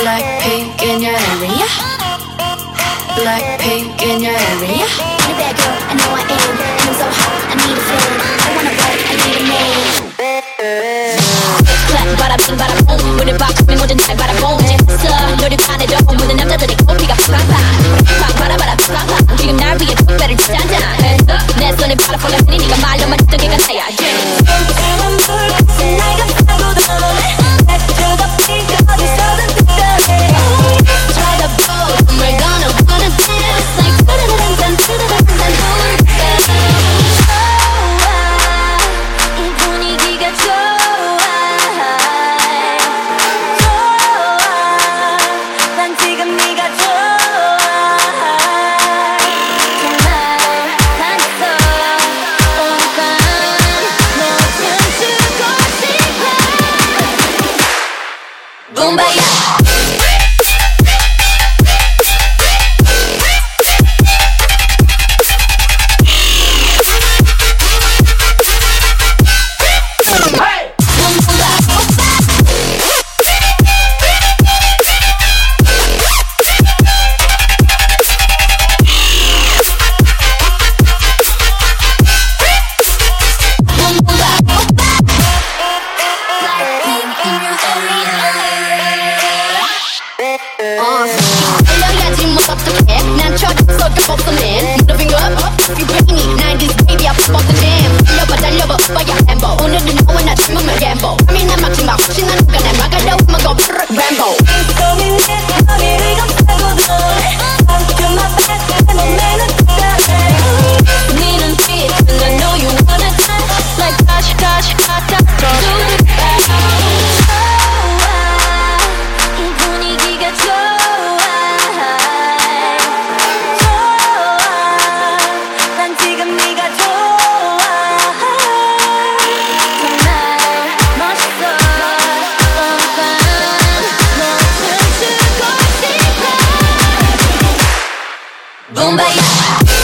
Blackpink in your area. Blackpink in your area. I'm a bad girl, I know I am. And I'm so hot, I need a friend. I wanna work, I need a man. Clap, bada bing, bada boom. With a box, me more than I bada boom. boombayah. Boom yeah.